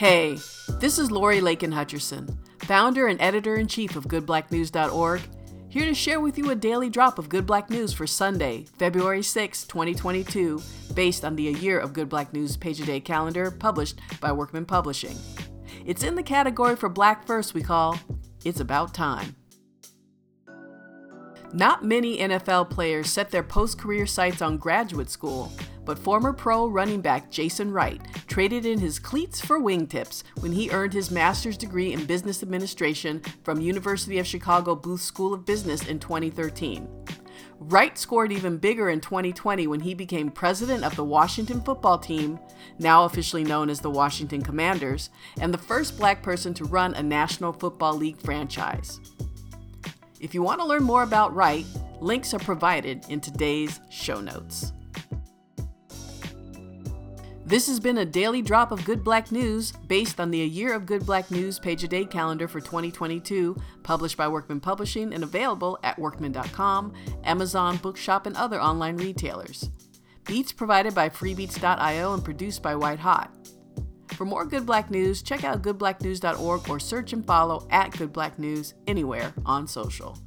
Hey, this is Lori Lakin Hutcherson, founder and editor in chief of GoodBlackNews.org, here to share with you a daily drop of Good Black News for Sunday, February 6, 2022, based on the A Year of Good Black News page a day calendar published by Workman Publishing. It's in the category for Black First we call It's About Time. Not many NFL players set their post career sights on graduate school, but former pro running back Jason Wright traded in his cleats for wingtips when he earned his master's degree in business administration from University of Chicago Booth School of Business in 2013. Wright scored even bigger in 2020 when he became president of the Washington football team, now officially known as the Washington Commanders, and the first black person to run a National Football League franchise. If you want to learn more about Wright, links are provided in today's show notes. This has been a daily drop of Good Black News based on the A Year of Good Black News page a day calendar for 2022, published by Workman Publishing and available at workman.com, Amazon, Bookshop, and other online retailers. Beats provided by freebeats.io and produced by White Hot. For more Good Black News, check out goodblacknews.org or search and follow at Good Black News anywhere on social.